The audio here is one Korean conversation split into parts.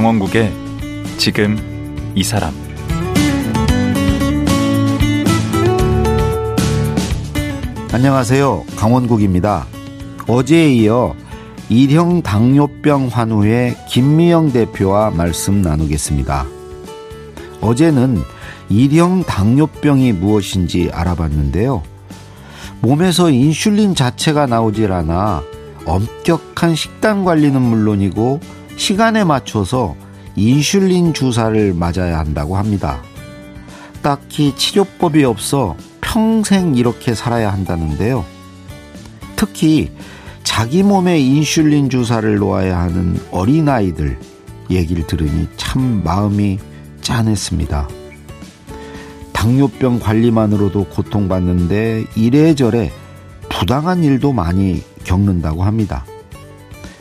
강원국의 지금 이 사람 안녕하세요. 강원국입니다. 어제에 이어 일형 당뇨병 환우의 김미영 대표와 말씀 나누겠습니다. 어제는 일형 당뇨병이 무엇인지 알아봤는데요. 몸에서 인슐린 자체가 나오질 않아 엄격한 식단 관리는 물론이고 시간에 맞춰서 인슐린 주사를 맞아야 한다고 합니다. 딱히 치료법이 없어 평생 이렇게 살아야 한다는데요. 특히 자기 몸에 인슐린 주사를 놓아야 하는 어린아이들 얘기를 들으니 참 마음이 짠했습니다. 당뇨병 관리만으로도 고통받는데 이래저래 부당한 일도 많이 겪는다고 합니다.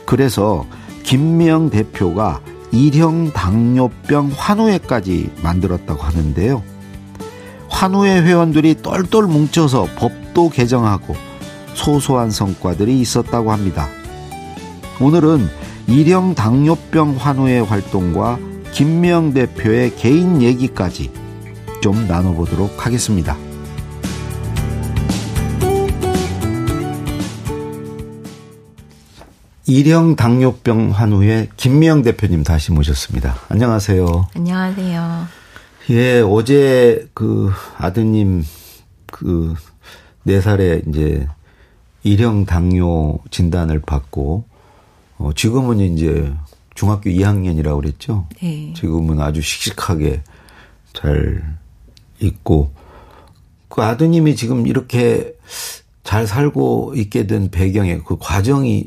그래서 김미영 대표가 일형 당뇨병 환우회까지 만들었다고 하는데요. 환우회 회원들이 똘똘 뭉쳐서 법도 개정하고 소소한 성과들이 있었다고 합니다. 오늘은 일형 당뇨병 환우회 활동과 김미영 대표의 개인 얘기까지 좀 나눠보도록 하겠습니다. 일형 당뇨병 환우의 김미영 대표님 다시 모셨습니다. 안녕하세요. 안녕하세요. 예, 어제 그 아드님 그네 살에 이제 일형 당뇨 진단을 받고 어 지금은 이제 중학교 2학년이라고 그랬죠. 네. 지금은 아주 씩씩하게 잘 있고 그 아드님이 지금 이렇게 잘 살고 있게 된 배경에 그 과정이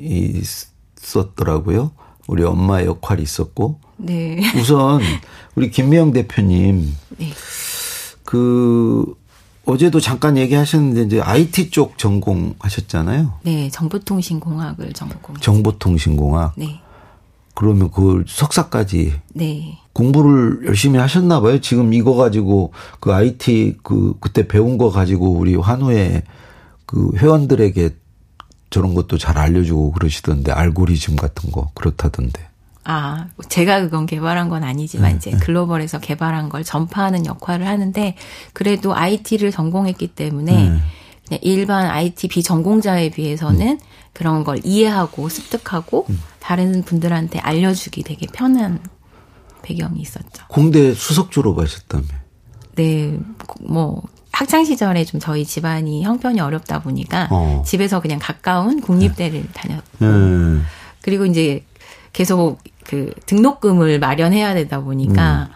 있었더라고요. 우리 엄마의 역할이 있었고. 네. 우선 우리 김미영 대표님. 네. 그 어제도 잠깐 얘기하셨는데 이제 IT 쪽 전공하셨잖아요. 네, 정보통신공학을 전공. 정보통신공학. 네. 그러면 그 석사까지 네. 공부를 열심히 하셨나 봐요. 지금 이거 가지고 그 IT 그 그때 배운 거 가지고 우리 환우에 그 회원들에게 저런 것도 잘 알려주고 그러시던데 알고리즘 같은 거 그렇다던데. 아, 제가 그건 개발한 건 아니지만 네, 이제 네. 글로벌에서 개발한 걸 전파하는 역할을 하는데 그래도 IT를 전공했기 때문에 네. 그냥 일반 IT 비전공자에 비해서는 그런 걸 이해하고 습득하고 다른 분들한테 알려주기 되게 편한 배경이 있었죠. 공대 수석 졸업하셨다며. 네, 뭐 학창 시절에 좀 저희 집안이 형편이 어렵다 보니까 어. 집에서 그냥 가까운 국립대를 다녔고 네. 그리고 이제 계속 그 등록금을 마련해야 되다 보니까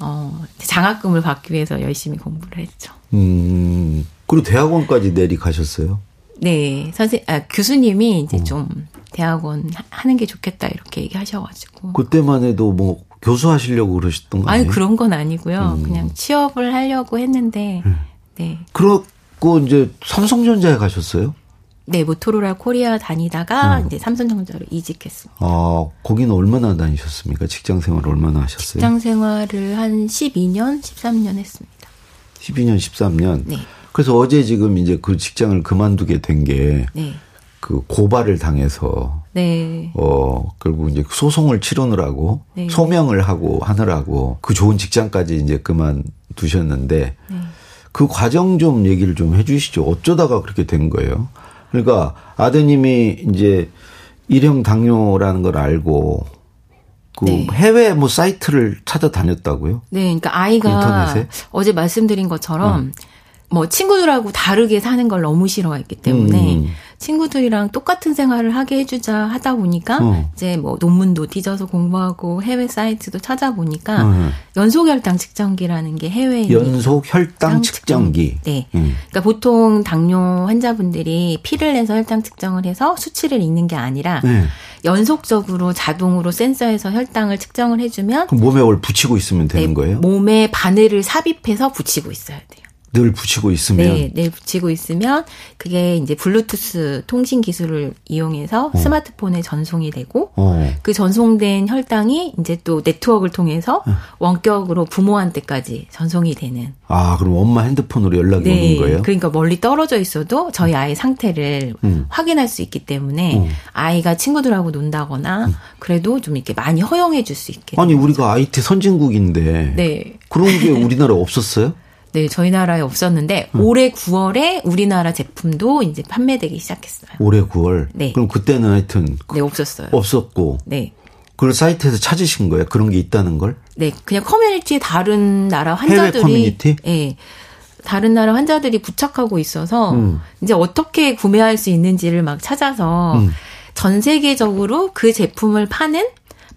어 장학금을 받기 위해서 열심히 공부를 했죠. 음. 그리고 대학원까지 내리 가셨어요? 네, 선생 아, 교수님이 이제 좀 대학원 하- 하는 게 좋겠다 이렇게 얘기하셔가지고 그때만 해도 뭐 교수하시려고 그러셨던 거 아니? 그런 건 아니고요. 그냥 취업을 하려고 했는데 네, 그렇고 이제 삼성전자에 가셨어요? 네 모토로라 코리아 다니다가 이제 삼성전자로 이직했습니다. 아, 거기는 얼마나 다니셨습니까? 직장 생활 얼마나 하셨어요? 직장 생활을 한 12년, 13년 했습니다. 12년, 13년. 네. 그래서 어제 지금 이제 그 직장을 그만두게 된 게그 네, 고발을 당해서 네, 어 결국 이제 소송을 치르느라고 네. 소명을 하고 하느라고 그 좋은 직장까지 이제 그만두셨는데 네. 그 과정 좀 얘기를 좀 해주시죠. 어쩌다가 그렇게 된 거예요? 그러니까 아드님이 이제 일형 당뇨라는 걸 알고 그 네. 해외 뭐 사이트를 찾아다녔다고요? 네, 그러니까 아이가 인터넷에? 어제 말씀드린 것처럼 뭐 친구들하고 다르게 사는 걸 너무 싫어했기 때문에 음. 친구들이랑 똑같은 생활을 하게 해주자 하다 보니까 어. 이제 뭐 논문도 뒤져서 공부하고 해외 사이트도 찾아보니까 음. 연소혈당 측정기라는 게 해외에 연속 혈당 혈당 측정기. 네. 음. 그러니까 보통 당뇨 환자분들이 피를 내서 혈당 측정을 해서 수치를 읽는 게 아니라 네. 연속적으로 자동으로 센서에서 혈당을 측정을 해주면 몸에 뭘 붙이고 있으면 되는 네, 거예요? 몸에 바늘을 삽입해서 붙이고 있어야 돼요. 늘 붙이고 있으면 네, 늘 붙이고 있으면 그게 이제 블루투스 통신 기술을 이용해서 스마트폰에 전송이 되고 어. 그 전송된 혈당이 이제 또 네트워크를 통해서 원격으로 부모한테까지 전송이 되는. 아 그럼 엄마 핸드폰으로 연락이 오는 거예요? 그러니까 멀리 떨어져 있어도 저희 아이 상태를 음. 확인할 수 있기 때문에 음. 아이가 친구들하고 논다거나 그래도 좀 이렇게 많이 허용해 줄 수 있게. 아니 우리가 IT 선진국인데 네. 그런 게 우리나라 없었어요? 네, 저희 나라에 없었는데 음. 올해 9월에 우리나라 제품도 이제 판매되기 시작했어요. 올해 9월. 네. 그럼 그때는 하여튼 네, 없었어요. 없었고 네. 그걸 사이트에서 찾으신 거예요? 그런 게 있다는 걸? 네, 그냥 커뮤니티에 다른 나라 해외 환자들이 커뮤니티? 예. 다른 나라 환자들이 부착하고 있어서 음. 이제 어떻게 구매할 수 있는지를 막 찾아서 음. 전 세계적으로 그 제품을 파는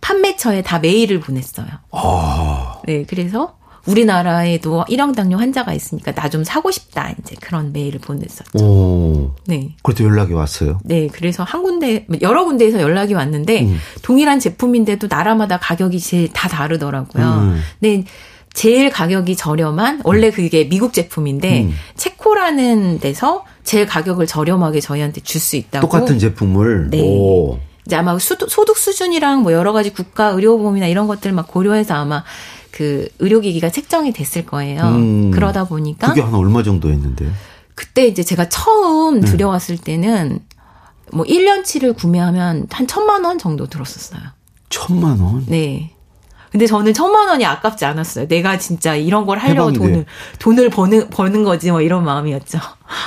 판매처에 다 메일을 보냈어요. 아, 네, 그래서 우리나라에도 1형 당뇨 환자가 있으니까 나 좀 사고 싶다 이제 그런 메일을 보냈었죠. 오. 네. 그래도 연락이 왔어요. 네, 그래서 한 군데, 여러 군데에서 연락이 왔는데, 음. 동일한 제품인데도 나라마다 가격이 제일 다 다르더라고요. 음. 근데 제일 가격이 저렴한, 원래 그게 미국 제품인데, 음. 체코라는 데서 제일 가격을 저렴하게 저희한테 줄 수 있다고. 똑같은 제품을. 네. 오. 이제 아마 소득 수준이랑 뭐 여러 가지 국가 의료보험이나 이런 것들 막 고려해서 아마 그 의료기기가 책정이 됐을 거예요. 음. 그러다 보니까. 그게 한 얼마 정도 했는데요? 그때 이제 제가 처음 네. 들여왔을 때는 뭐 1년치를 구매하면 한 천만 원 정도 들었었어요. 천만 원? 네. 근데 저는 천만 원이 아깝지 않았어요. 내가 진짜 이런 걸 하려고 해방돼. 돈을, 돈을 버는, 버는 거지 뭐 이런 마음이었죠.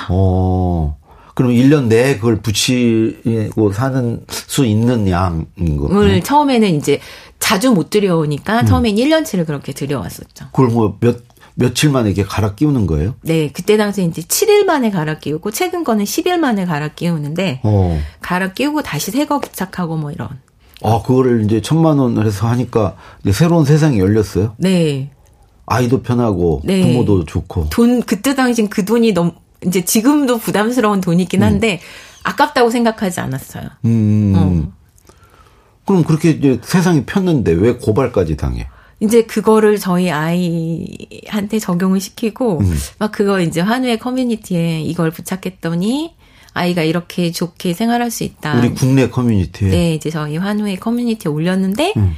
어. 그럼 1년 내에 그걸 붙이고 사는 수 있는 양인 거. 을 처음에는 이제 자주 못 들여오니까 처음엔 1년치를 그렇게 들여왔었죠. 그걸 뭐 몇, 며칠 만에 이렇게 갈아 끼우는 거예요? 네. 그때 당시에 이제 7일 만에 갈아 끼우고 최근 거는 10일 만에 갈아 끼우는데 어. 갈아 끼우고 다시 새거 부착하고 뭐 이런. 아, 그거를 이제 천만 원을 해서 하니까 새로운 세상이 열렸어요? 네. 아이도 편하고 네. 부모도 좋고. 돈 그때 당신 그 돈이 너무 이제 지금도 부담스러운 돈이긴 한데 아깝다고 생각하지 않았어요. 음. 어. 그럼 그렇게 이제 세상이 폈는데 왜 고발까지 당해? 이제 그거를 저희 아이한테 적용을 시키고 음. 막 그거 이제 한우의 커뮤니티에 이걸 부착했더니 아이가 이렇게 좋게 생활할 수 있다. 우리 국내 커뮤니티에. 네, 이제 저희 한우의 커뮤니티에 올렸는데 음.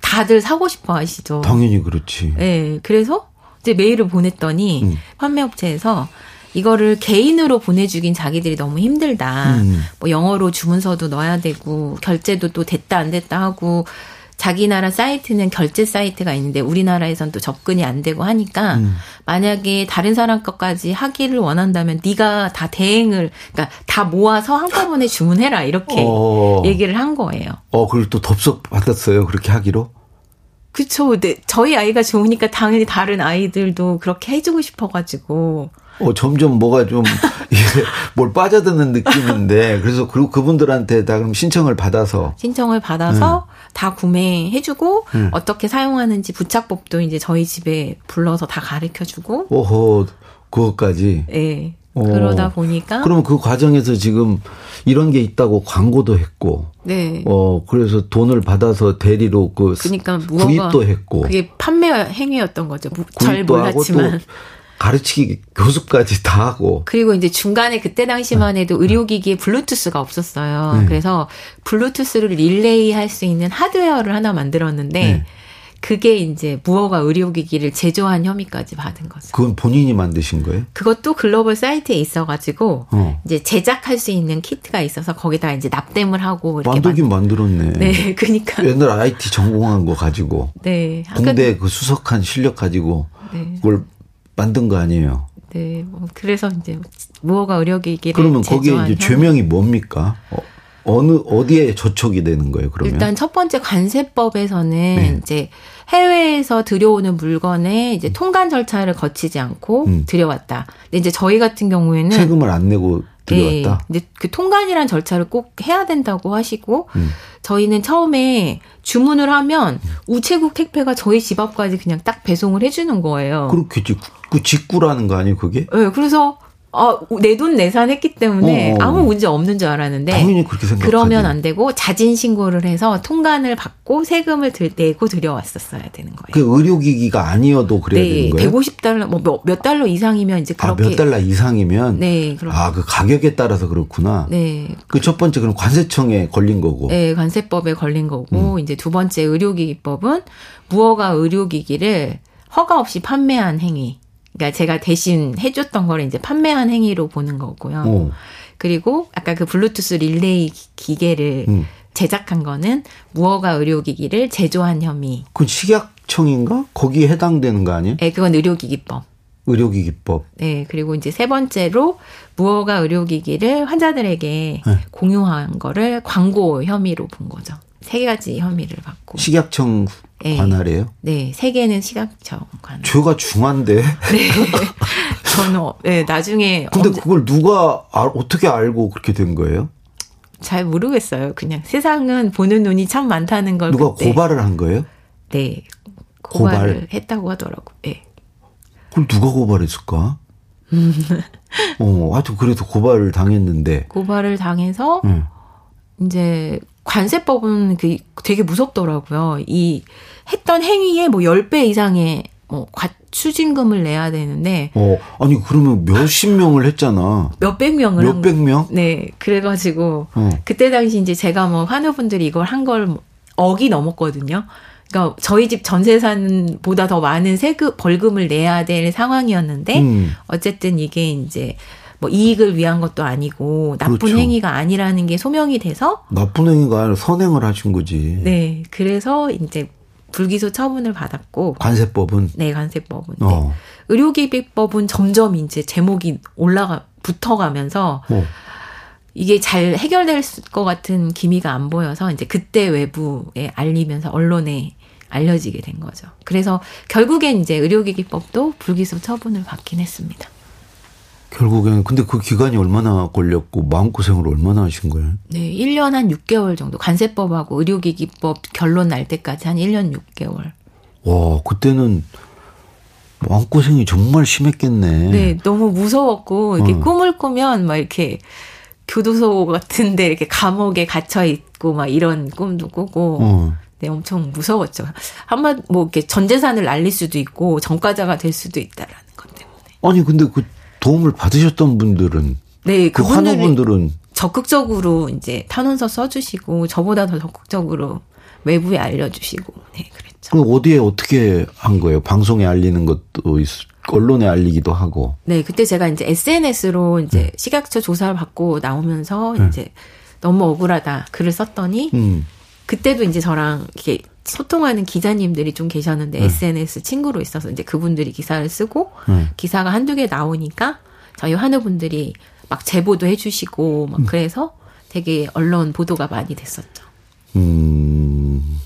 다들 사고 싶어 하시죠. 당연히 그렇지. 네, 그래서 이제 메일을 보냈더니 음. 판매업체에서 이거를 개인으로 보내주긴 자기들이 너무 힘들다. 음. 뭐 영어로 주문서도 넣어야 되고 결제도 또 됐다 안 됐다 하고 자기 나라 사이트는 결제 사이트가 있는데 우리나라에선 또 접근이 안 되고 하니까 음. 만약에 다른 사람 것까지 하기를 원한다면 네가 다 대행을 그러니까 다 모아서 한꺼번에 주문해라 이렇게 어. 얘기를 한 거예요. 어, 그걸 또 덥석 받았어요. 그렇게 하기로? 그쵸. 네, 저희 아이가 좋으니까 당연히 다른 아이들도 그렇게 해주고 싶어가지고. 어, 점점 뭐가 좀, 뭘 빠져드는 느낌인데, 그래서 그, 그분들한테 다 그럼 신청을 받아서, 신청을 받아서 음. 다 구매해주고 어떻게 사용하는지 부착법도 이제 저희 집에 불러서 다 가르쳐주고. 오호, 그것까지. 예. 어. 그러다 보니까. 그러면 그 과정에서 지금 이런 게 있다고 광고도 했고, 네. 어, 그래서 돈을 받아서 대리로 그 그러니까 무허가 구입도 했고, 그게 판매 행위였던 거죠. 무- 잘 구입도 하고 또 몰랐지만 가르치기 교습까지 다 하고, 그리고 이제 중간에 그때 당시만 네. 해도 의료기기에 블루투스가 없었어요. 그래서 블루투스를 릴레이 할 수 있는 하드웨어를 하나 만들었는데 네. 그게 이제 무허가 의료기기를 제조한 혐의까지 받은 거죠. 그건 본인이 만드신 거예요? 그것도 글로벌 사이트에 있어가지고 어. 이제 제작할 수 있는 키트가 있어서 거기다 이제 납땜을 하고 이렇게 만들긴 만 들었네. 만- 네, 그러니까 옛날 IT 전공한 거 가지고, 네, 군대 그 수석한 실력 가지고, 네, 그걸 만든 거 아니에요? 네, 뭐 그래서 이제 무허가 의료기기를 그러면 거기에 이제. 죄명이 뭡니까? 어, 어느 어디에 저촉이 되는 거예요? 그러면 일단 첫 번째 관세법에서는 네. 이제 해외에서 들여오는 물건에 이제 통관 절차를 거치지 않고 음. 들여왔다. 근데 이제 저희 같은 경우에는 세금을 안 내고 들여왔다. 예, 이제 그 통관이란 절차를 꼭 해야 된다고 하시고 음. 저희는 처음에 주문을 하면 우체국 택배가 저희 집 앞까지 그냥 딱 배송을 해주는 거예요. 그렇겠지. 그 직구라는 거 아니에요, 그게? 예, 그래서 어, 내돈 내산했기 때문에 어, 어. 아무 문제 없는 줄 알았는데 당연히 그렇게 생각하지. 그러면 안 되고 자진 신고를 해서 통관을 받고 세금을 들, 내고 들여왔었어야 되는 거예요. 그 의료기기가 아니어도 그래야 되는 네, 거예요? 150달러 뭐몇 달러 이상이면 이제 아, 그렇게 몇 달러 이상이면 네, 그럼 아, 그 가격에 따라서 그렇구나. 네. 그 첫 번째 그럼 관세청에 걸린 거고. 네, 관세법에 걸린 음. 거고 이제 두 번째 의료기기법은 무허가 의료기기를 허가 없이 판매한 행위. 그러니까 제가 대신 해줬던 거를 이제 판매한 행위로 보는 거고요. 어. 그리고 아까 그 블루투스 릴레이 기- 기계를 음. 제작한 거는 무허가 의료기기를 제조한 혐의. 그건 식약청인가? 거기에 해당되는 거 아니에요? 네, 그건 의료기기법. 의료기기법. 네, 그리고 이제 세 번째로 무허가 의료기기를 환자들에게 네. 공유한 거를 광고 혐의로 본 거죠. 세 가지 혐의를 받고. 식약청 네. 관할이에요? 네, 세 개는 시각청 관할. 죄가 중한데. 네. 저는 어, 네, 나중에 근데 언제- 그걸 누가 알- 어떻게 알고 그렇게 된 거예요? 잘 모르겠어요. 그냥 세상은 보는 눈이 참 많다는 걸 누가 그때 고발을 한 거예요? 네. 고발을 고발. 했다고 하더라고. 네. 그걸 누가 고발했을까? 어, 하여튼 그래도 고발을 당했는데. 고발을 당해서 응. 이제 관세법은 그 되게 무섭더라고요. 이 했던 행위에 뭐 10배 이상의 뭐 과, 추징금을 내야 되는데 어, 아니 그러면 몇십 명을 했잖아. 몇백 명을 한 몇백 명? 네, 그래가지고 어. 그때 당시 이제 제가 뭐 환우분들이 이걸 한 걸 억이 넘었거든요. 그러니까 저희 집 전세산보다 더 많은 세금 벌금을 내야 될 상황이었는데 음. 어쨌든 이게 이제 뭐 이익을 위한 것도 아니고 나쁜 그렇죠. 행위가 아니라는 게 소명이 돼서 나쁜 행위가 아니라 선행을 하신 거지. 네 그래서 이제 불기소 처분을 받았고 관세법은. 네 관세법은 네. 어. 의료기비법은 점점 이제 제목이 올라가 붙어가면서 어. 이게 잘 해결될 것 같은 기미가 안 보여서 이제 그때 외부에 알리면서 언론에 알려지게 된 거죠. 그래서 결국엔 이제 의료기기법도 불기소 처분을 받긴 했습니다. 결국에는 근데 그 기간이 얼마나 걸렸고 마음고생을 얼마나 하신 거예요? 네, 1년 한 6개월 정도 관세법하고 의료기기법 결론 날 때까지 한 1년 6개월. 와, 그때는 마음고생이 정말 심했겠네. 네, 너무 무서웠고 이렇게 어. 꿈을 꾸면 막 이렇게 교도소 같은데 이렇게 감옥에 갇혀 있고 막 이런 꿈도 꾸고 어. 네, 엄청 무서웠죠. 한번 뭐 이렇게 전 재산을 날릴 수도 있고 전과자가 될 수도 있다라는 것 때문에. 아니 근데 그 도움을 받으셨던 분들은 네, 그 환우분들은 적극적으로 이제 탄원서 써주시고 저보다 더 적극적으로 외부에 알려주시고 네 그랬죠. 그 어디에 어떻게 한 거예요? 방송에 알리는 것도 있, 언론에 알리기도 하고. 네, 그때 제가 이제 SNS로 이제 네. 식약처 조사를 받고 나오면서 이제 너무 억울하다 글을 썼더니 음. 그때도 이제 저랑 이렇게 소통하는 기자님들이 좀 계셨는데 네. SNS 친구로 있어서 이제 그분들이 기사를 쓰고 네. 기사가 한두 개 나오니까 저희 환우분들이 막 제보도 해주시고 음. 막 그래서 되게 언론 보도가 많이 됐었죠. 음.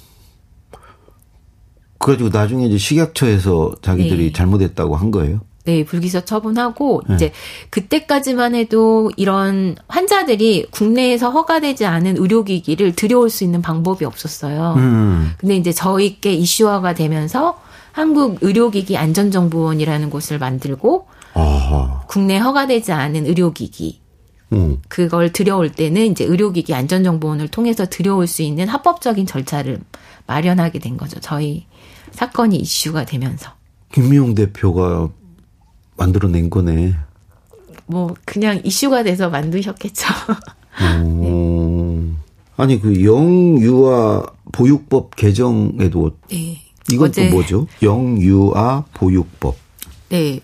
그래가지고 나중에 이제 식약처에서 자기들이 네. 잘못했다고 한 거예요. 네, 불기소 처분하고 네. 이제 그때까지만 해도 이런 환자들이 국내에서 허가되지 않은 의료기기를 들여올 수 있는 방법이 없었어요. 음. 근데 이제 저희께 이슈화가 되면서 한국 의료기기 안전정보원이라는 곳을 만들고 아하. 국내 허가되지 않은 의료기기 음. 그걸 들여올 때는 이제 의료기기 안전정보원을 통해서 들여올 수 있는 합법적인 절차를 마련하게 된 거죠. 저희 사건이 이슈가 되면서. 김미용 대표가 만들어낸 거네. 뭐 그냥 이슈가 돼서 만드셨겠죠. 어. 아니 그 영유아 보육법 개정에도 네. 이건 또 뭐죠? 영유아 보육법. 네.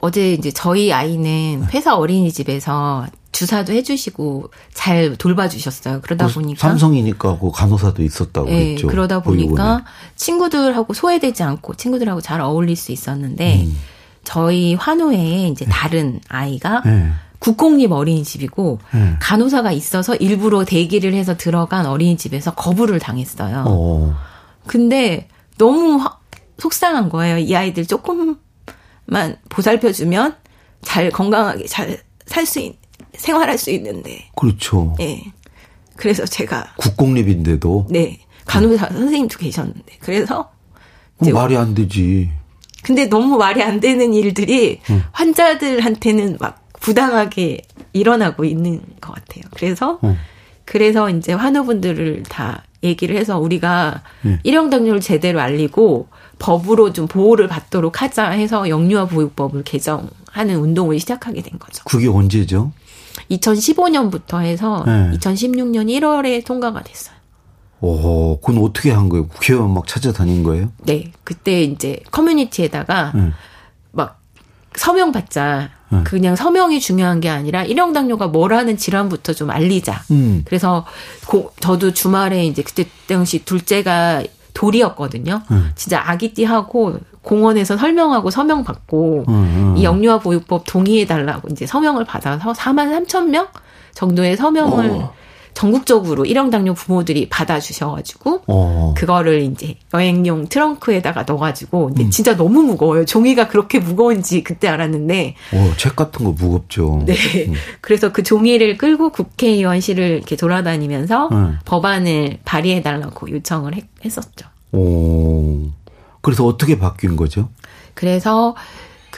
어제 이제 저희 아이는 회사 어린이집에서 주사도 해주시고 잘 돌봐주셨어요. 그러다 그 보니까. 삼성이니까 그 간호사도 있었다고 네, 그랬죠. 그러다 보육원에. 보니까 친구들하고 소외되지 않고 친구들하고 잘 어울릴 수 있었는데 음. 저희 환우에 이제 다른 아이가 네. 국공립 어린이집이고 네. 간호사가 있어서 일부러 대기를 해서 들어간 어린이집에서 거부를 당했어요. 어. 근데 너무 화- 속상한 거예요. 이 아이들 조금만 보살펴 주면 잘 건강하게 잘 살 수 있, 생활할 수 있는데, 그렇죠. 예. 그래서 제가, 국공립인데도 네. 간호사 선생님도 계셨는데. 그래서, 말이 안 되지. 근데 너무 말이 안 되는 일들이 환자들한테는 막 부당하게 일어나고 있는 것 같아요. 그래서 어. 그래서 이제 환우분들을 다 얘기를 해서 우리가 예. 일형 당뇨를 제대로 알리고 법으로 좀 보호를 받도록 하자 해서 영유아 보육법을 개정하는 운동을 시작하게 된 거죠. 그게 언제죠? 2015년부터 해서 네. 2016년 1월에 통과가 됐어요. 오, 그건 어떻게 한 거예요? 국회의원 막 찾아다닌 거예요? 네, 그때 이제 커뮤니티에다가 응. 막 서명 받자. 응. 그냥 서명이 중요한 게 아니라 일형 당뇨가 뭐라는 질환부터 좀 알리자. 음. 그래서 고, 저도 주말에 이제 그때 당시 둘째가 돌이었거든요. 응. 진짜 아기띠하고 공원에서 설명하고 서명 받고 응, 응. 이 영유아 보육법 동의해 달라고 이제 서명을 받아서 4만 3천 명 정도의 서명을 어. 전국적으로 일형 당뇨 부모들이 받아주셔가지고 어. 그거를 이제 여행용 트렁크에다가 넣어가지고 근데 음. 진짜 너무 무거워요. 종이가 그렇게 무거운지 그때 알았는데 오, 책 같은 거 무겁죠. 네. 그래서 그 종이를 끌고 국회의원실을 이렇게 돌아다니면서 응. 법안을 발의해달라고 요청을 했, 했었죠. 오. 그래서 어떻게 바뀐 거죠? 그래서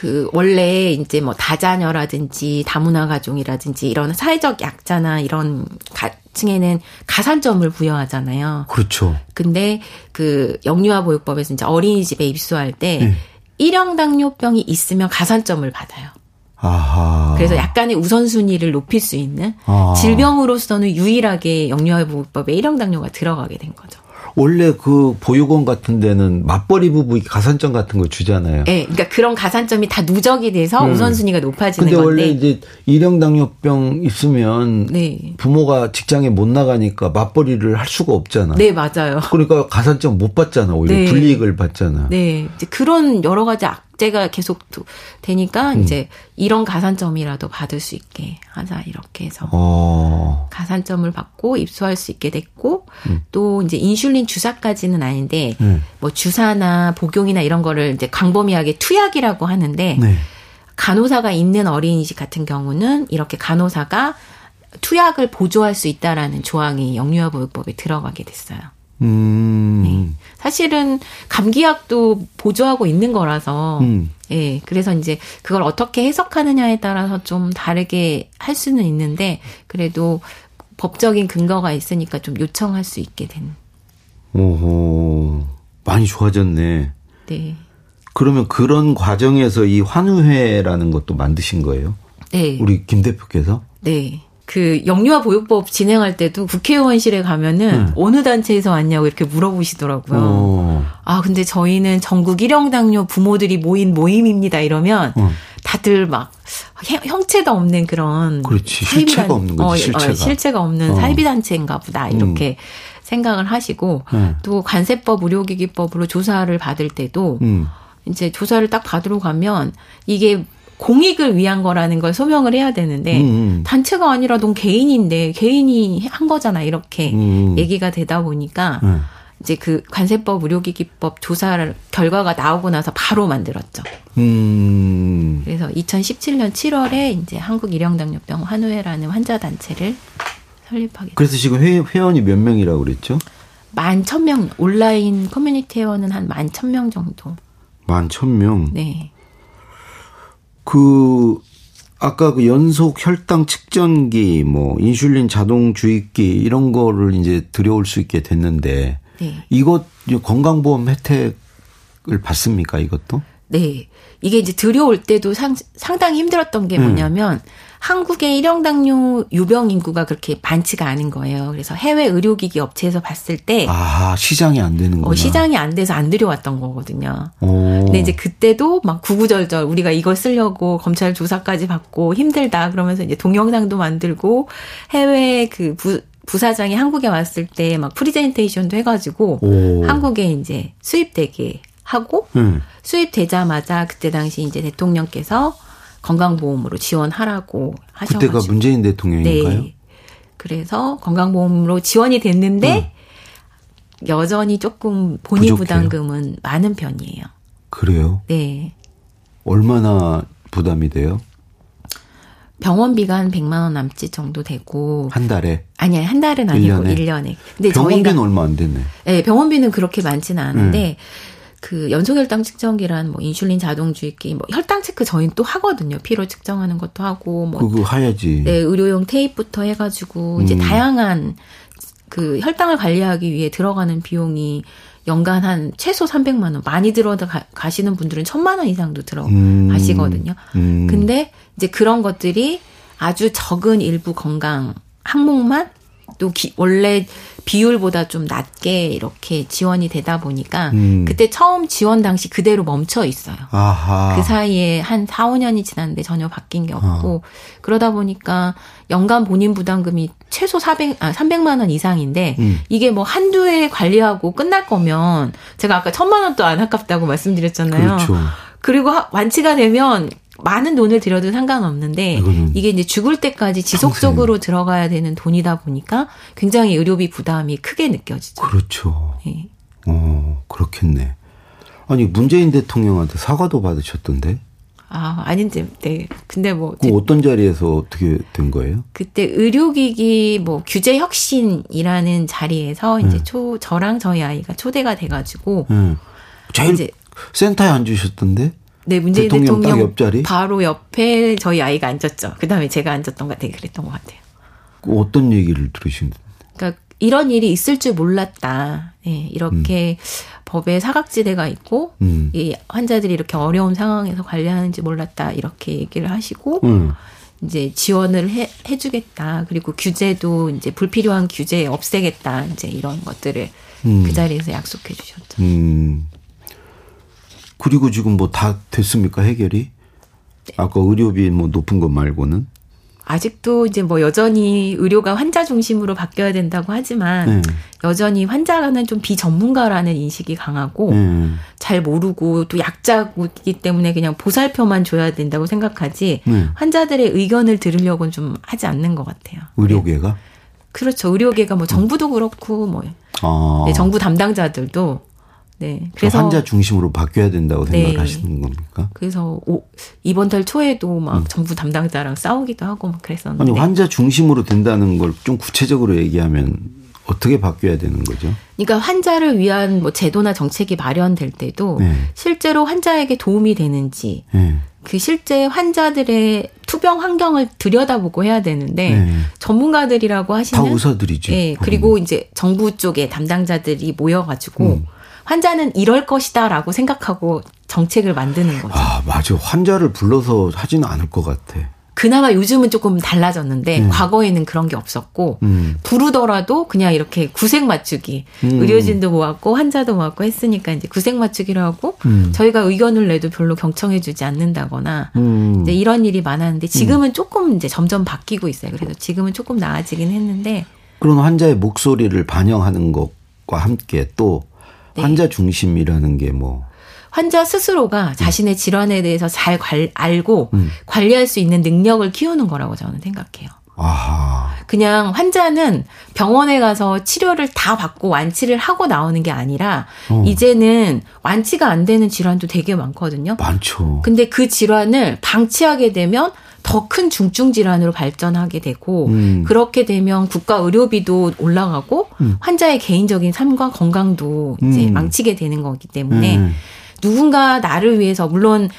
그 원래 이제 뭐 다자녀라든지 다문화 가족이라든지 이런 사회적 약자나 이런 가층에는 가산점을 부여하잖아요. 그렇죠. 근데 그 영유아 보육법에서 이제 어린이집에 입소할 때 네. 일형 당뇨병이 있으면 가산점을 받아요. 아하. 그래서 약간의 우선순위를 높일 수 있는 아. 질병으로서는 유일하게 영유아 보육법에 일형 당뇨가 들어가게 된 거죠. 원래 그 보육원 같은 데는 맞벌이 부부 가산점 같은 거 주잖아요. 예, 그러니까 그런 가산점이 다 누적이 돼서 음. 우선순위가 높아지는 근데 원래 건데. 이제 일형 당뇨병 있으면 네. 부모가 직장에 못 나가니까 맞벌이를 할 수가 없잖아. 네, 맞아요. 그러니까 가산점 못 받잖아. 오히려 네. 불이익을 받잖아. 네. 이제 그런 여러 가지 악 재가 계속 도- 되니까 음. 이제 이런 가산점이라도 받을 수 있게 하자 이렇게 해서 어. 가산점을 받고 입소할 수 있게 됐고 음. 또 이제 인슐린 주사까지는 아닌데 네. 뭐 주사나 복용이나 이런 거를 이제 광범위하게 투약이라고 하는데 네. 간호사가 있는 어린이집 같은 경우는 이렇게 간호사가 투약을 보조할 수 있다라는 조항이 영유아 보육법에 들어가게 됐어요. 음. 사실은 감기약도 보조하고 있는 거라서 음. 예 그래서 이제 그걸 어떻게 해석하느냐에 따라서 좀 다르게 할 수는 있는데 그래도 법적인 근거가 있으니까 좀 요청할 수 있게 된 오호. 많이 좋아졌네. 네. 그러면 그런 과정에서 이 환우회라는 것도 만드신 거예요? 네. 우리 김 대표께서? 네. 그 영유아 보육법 진행할 때도 국회의원실에 가면은 네. 어느 단체에서 왔냐고 이렇게 물어보시더라고요. 어. 아, 근데 저희는 전국 일형 당뇨 부모들이 모인 모임입니다. 이러면 어. 다들 막 형- 형체가 없는 그런 그렇지. 사이비 실체가 단- 없는 거지, 어, 어, 실체가. 실체가 없는 어. 음. 사이비 단체인가 보다 이렇게 생각을 하시고 네. 또 관세법 의료기기법으로 조사를 받을 때도 음. 이제 조사를 딱 받으러 가면 이게 공익을 위한 거라는 걸 소명을 해야 되는데 음, 음. 단체가 아니라 넌 개인인데 개인이 한 거잖아 이렇게 음. 얘기가 되다 보니까 네. 이제 그 관세법 의료기기법 조사를 결과가 나오고 나서 바로 만들었죠. 음. 그래서 2017년 7월에 이제 한국 일형당뇨병 환우회라는 환자 단체를 설립하게. 그래서 지금 회, 회원이 몇 명이라고 그랬죠? 만 천 명 온라인 커뮤니티 회원은 한 만 천 명 정도. 만 천 명. 네. 그 아까 그 연속 혈당 측정기, 뭐 인슐린 자동 주입기 이런 거를 이제 들여올 수 있게 됐는데 네. 이것 건강보험 혜택을 받습니까? 이것도? 네. 이게 이제 들여올 때도 상, 상당히 힘들었던 음. 게 뭐냐면 한국의 일형 당뇨 유병 인구가 그렇게 많지가 않은 거예요. 그래서 해외 의료기기 업체에서 봤을 때 아 시장이 안 되는구나. 어, 시장이 안 돼서 안 들여왔던 거거든요. 오. 근데 이제 그때도 막 구구절절 우리가 이걸 쓰려고 검찰 조사까지 받고 힘들다 그러면서 이제 동영상도 만들고 해외 그 부, 부사장이 한국에 왔을 때 막 프리젠테이션도 해가지고 오. 한국에 이제 수입되게 하고 응. 수입되자마자 그때 당시 이제 대통령께서 건강보험으로 지원하라고 하셔가지고 그때가 문재인 대통령인가요? 네. 그래서 건강보험으로 지원이 됐는데 여전히 조금 본인 부족해요. 부담금은 많은 편이에요. 그래요? 네. 얼마나 부담이 돼요? 병원비가 한 100만 원 남짓 정도 되고 한 달에? 아니 한 달은 아니고 일 년에? 1년에. 근데 병원비는 저희가 얼마 안 됐네. 네, 병원비는 그렇게 많지는 않은데 그 연소혈당 측정기란 뭐 인슐린 자동 주입기, 뭐 혈당 체크 저희는 또 하거든요. 피로 측정하는 것도 하고 뭐 그거 해야지. 네, 의료용 테이프부터 해가지고 이제 음. 다양한 그 혈당을 관리하기 위해 들어가는 비용이 연간 한 최소 300만 원, 많이 들어가시는 분들은 1000만 원 이상도 들어가시거든요. 음. 근데 이제 그런 것들이 아주 적은 일부 건강 항목만 또 기, 원래 비율보다 좀 낮게 이렇게 지원이 되다 보니까 음. 그때 처음 지원 당시 그대로 멈춰 있어요. 아하. 그 사이에 한 4, 5년이 지났는데 전혀 바뀐 게 없고 어. 그러다 보니까 연간 본인 부담금이 최소 400, 아, 300만 원 이상인데 음. 이게 뭐 한두 해 관리하고 끝날 거면 제가 아까 천만 원도 안 아깝다고 말씀드렸잖아요. 그렇죠. 그리고 하- 완치가 되면 많은 돈을 들여도 상관없는데 이게 이제 죽을 때까지 지속적으로 들어가야 되는 돈이다 보니까 굉장히 의료비 부담이 크게 느껴지죠. 그렇죠. 예. 어, 그렇겠네. 아니, 문재인 대통령한테 사과도 받으셨던데? 아, 아닌데, 네. 근데 뭐, 그 어떤 자리에서 어떻게 된 거예요? 그때 의료기기 뭐 규제 혁신이라는 자리에서 네. 이제 초, 저랑 저희 아이가 초대가 돼가지고, 응. 제일 이제 센터에 앉으셨던데? 네, 문재인 대통령 대통령, 딱 옆자리? 바로 옆에 저희 아이가 앉았죠. 그 다음에 제가 앉았던 것 같아요. 그랬던 것 같아요. 그 어떤 얘기를 들으신 그러니까 이런 일이 있을 줄 몰랐다. 예, 이렇게 법에 사각지대가 있고, 음. 이 환자들이 이렇게 어려운 상황에서 관리하는지 몰랐다. 이렇게 얘기를 하시고, 응. 이제 지원을 해, 해주겠다. 그리고 규제도 이제 불필요한 규제 없애겠다. 이제 이런 것들을 음. 그 자리에서 약속해 주셨죠. 음. 그리고 지금 뭐 다 됐습니까, 해결이? 네. 아까 의료비 뭐 높은 것 말고는? 아직도 이제 뭐 여전히 의료가 환자 중심으로 바뀌어야 된다고 하지만 네. 여전히 환자는 좀 비전문가라는 인식이 강하고 네. 잘 모르고 또 약자이기 때문에 그냥 보살펴만 줘야 된다고 생각하지 네. 환자들의 의견을 들으려고는 좀 하지 않는 것 같아요. 의료계가? 그렇죠. 의료계가 뭐 정부도 그렇고 뭐 아. 네, 정부 담당자들도 네. 그래서 환자 중심으로 바뀌어야 된다고 네. 생각하시는 겁니까? 그래서 오, 이번 달 초에도 막 정부 담당자랑 싸우기도 하고 막 그랬었는데 음. 아니 환자 중심으로 된다는 걸 좀 구체적으로 얘기하면 어떻게 바뀌어야 되는 거죠? 그러니까 환자를 위한 뭐 제도나 정책이 마련될 때도 네. 실제로 환자에게 도움이 되는지 네. 그 실제 환자들의 투병 환경을 들여다보고 해야 되는데 네. 전문가들이라고 다 하시는 의사들이지. 예, 그리고 이제 정부 쪽에 담당자들이 모여가지고 음. 환자는 이럴 것이다라고 생각하고 정책을 만드는 거죠. 아 맞아 환자를 불러서 하지는 않을 것 같아. 그나마 요즘은 조금 달라졌는데 과거에는 그런 게 없었고 음. 부르더라도 그냥 이렇게 구색 맞추기 음. 의료진도 모았고 환자도 모았고 했으니까 이제 구색 맞추기로 하고 음. 저희가 의견을 내도 별로 경청해주지 않는다거나 음. 이제 이런 일이 많았는데 지금은 조금 이제 점점 바뀌고 있어요. 그래서 지금은 조금 나아지긴 했는데 그런 환자의 목소리를 반영하는 것과 함께 또 네. 환자 중심이라는 게 뭐 환자 스스로가 자신의 질환에 대해서 잘 관- 알고 음. 관리할 수 있는 능력을 키우는 거라고 저는 생각해요. 아하 그냥 환자는 병원에 가서 치료를 다 받고 완치를 하고 나오는 게 아니라 어. 이제는 완치가 안 되는 질환도 되게 많거든요. 많죠. 근데 그 질환을 방치하게 되면 더 큰 중증 질환으로 발전하게 되고 음. 그렇게 되면 국가 의료비도 올라가고 음. 환자의 개인적인 삶과 건강도 이제 음. 망치게 되는 거기 때문에 음. 누군가 나를 위해서 물론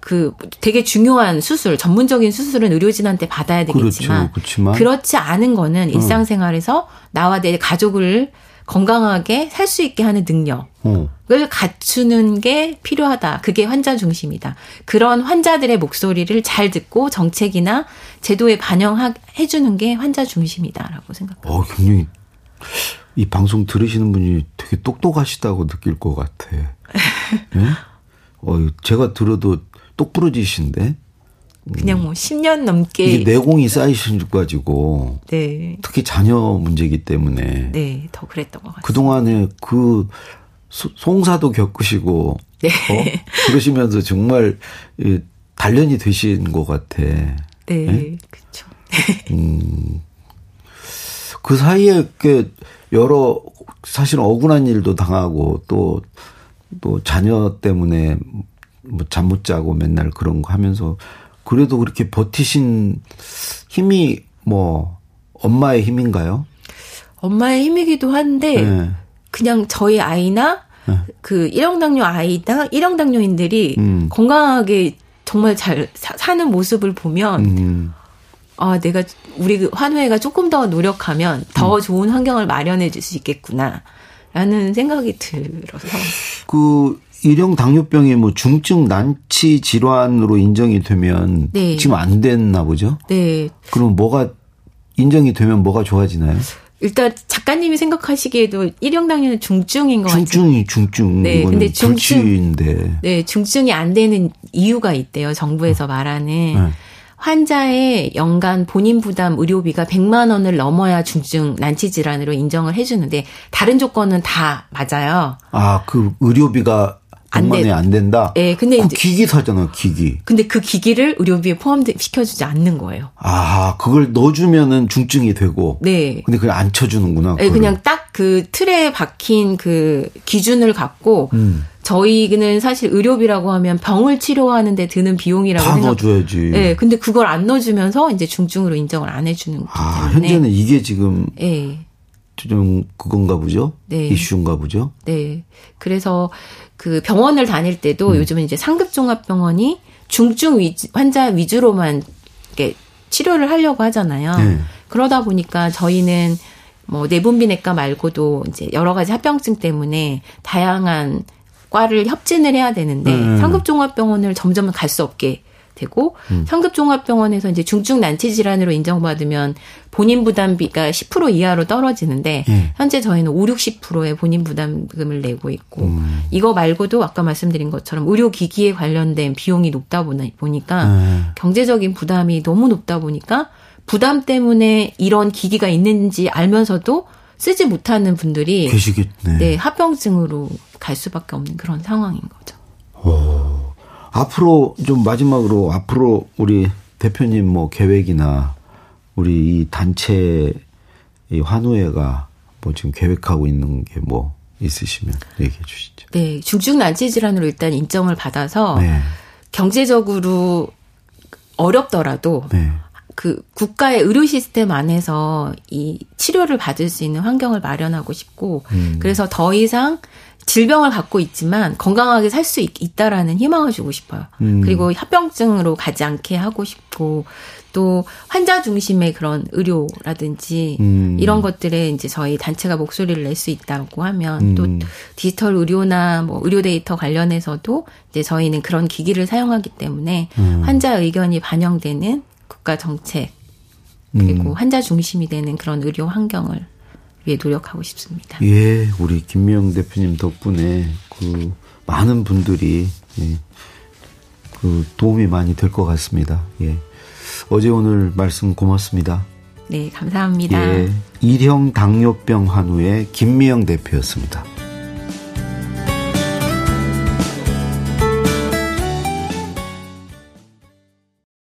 그 되게 중요한 수술, 전문적인 수술은 의료진한테 받아야 되겠지만 그렇죠. 그렇지 않은 거는 일상생활에서 나와 내 가족을 건강하게 살 수 있게 하는 능력을 어. 갖추는 게 필요하다. 그게 환자 중심이다. 그런 환자들의 목소리를 잘 듣고 정책이나 제도에 반영해 주는 게 환자 중심이다라고 생각합니다. 어, 굉장히 이 방송 들으시는 분이 되게 똑똑하시다고 느낄 것 같아. 예? 어, 제가 들어도 똑부러지신데 그냥 뭐 10년 넘게 내공이 쌓이셔가지고 네. 특히 자녀 문제이기 때문에 네, 더 그랬던 것 같아요. 그동안에 그 소- 송사도 겪으시고 네. 어? 그러시면서 정말 이 단련이 되신 것 같아. 네, 그렇죠. 그 사이에 그 여러 사실 억울한 일도 당하고 또또 자녀 때문에 뭐 잠 못 자고 맨날 그런 거 하면서 그래도 그렇게 버티신 힘이 뭐 엄마의 힘인가요? 엄마의 힘이기도 한데 네. 그냥 저희 아이나 네. 그 1형 당뇨 아이나 1형 당뇨인들이 음. 건강하게 정말 잘 사, 사는 모습을 보면 음. 아 내가 우리 그 환우회가 조금 더 노력하면 더 좋은 환경을 마련해 줄 수 있겠구나. 라는 생각이 들어서 그 일형 당뇨병이 뭐 중증 난치 질환으로 인정이 되면 네. 지금 안 됐나 보죠? 네 그럼 뭐가 인정이 되면 뭐가 좋아지나요? 일단 작가님이 생각하시기에도 1형 당뇨는 중증인 것 같아요. 중증이 중증 네, 근데 중증- 불치인데. 네, 중증이 안 되는 이유가 있대요. 정부에서 말하는 네. 환자의 연간 본인 부담 의료비가 100만 원을 넘어야 중증 난치 질환으로 인정을 해주는데 다른 조건은 다 맞아요. 아, 그 의료비가 안 100만 원이 돼. 안 된다? 예, 근데 그 이제- 기기 사잖아요, 기기. 근데 그 기기를 의료비에 포함시켜주지 않는 거예요. 아, 그걸 넣어주면은 중증이 되고. 네. 근데 그걸 안 쳐주는구나. 네. 그냥 딱 그 틀에 박힌 그 기준을 갖고 음. 저희는 사실 의료비라고 하면 병을 치료하는데 드는 비용이라고 다 생각. 넣어줘야지. 네, 근데 그걸 안 넣어주면서 이제 중증으로 인정을 안 해주는 거기 아. 현재는 이게 지금 네. 좀 그건가 보죠? 네. 이슈인가 보죠? 네. 그래서 그 병원을 다닐 때도 음. 요즘은 이제 상급 종합병원이 중증 위주, 환자 위주로만 이렇게 치료를 하려고 하잖아요. 네. 그러다 보니까 저희는 뭐 내분비내과 말고도 이제 여러 가지 합병증 때문에 다양한 과를 협진을 해야 되는데 네. 상급종합병원을 점점 갈 수 없게 되고 음. 상급종합병원에서 이제 중증 난치 질환으로 인정받으면 본인 부담비가 10% 이하로 떨어지는데 네. 현재 저희는 5, 60%의 본인 부담금을 내고 있고 음. 이거 말고도 아까 말씀드린 것처럼 의료 기기에 관련된 비용이 높다 보니- 보니까 네. 경제적인 부담이 너무 높다 보니까 부담 때문에 이런 기기가 있는지 알면서도 쓰지 못하는 분들이 계시겠네. 네, 합병증으로 갈 수밖에 없는 그런 상황인 거죠. 앞으로 좀 마지막으로 앞으로 우리 대표님 뭐 계획이나 우리 이 단체 이 환우회가 뭐 지금 계획하고 있는 게 뭐 있으시면 얘기해 주시죠. 네, 중증 난치 질환으로 일단 인정을 받아서 네. 경제적으로 어렵더라도 네. 그 국가의 의료 시스템 안에서 이 치료를 받을 수 있는 환경을 마련하고 싶고 음. 그래서 더 이상 질병을 갖고 있지만 건강하게 살 수 있다라는 희망을 주고 싶어요. 음. 그리고 합병증으로 가지 않게 하고 싶고 또 환자 중심의 그런 의료라든지 음. 이런 것들에 이제 저희 단체가 목소리를 낼 수 있다고 하면 음. 또 디지털 의료나 뭐 의료 데이터 관련해서도 이제 저희는 그런 기기를 사용하기 때문에 음. 환자 의견이 반영되는 국가 정책 그리고 음. 환자 중심이 되는 그런 의료 환경을 위해 노력하고 싶습니다. 예, 우리 김미영 대표님 덕분에 그 많은 분들이 예, 그 도움이 많이 될 것 같습니다. 예. 어제 오늘 말씀 고맙습니다. 네, 감사합니다. 예. 일형 당뇨병 환우의 김미영 대표였습니다.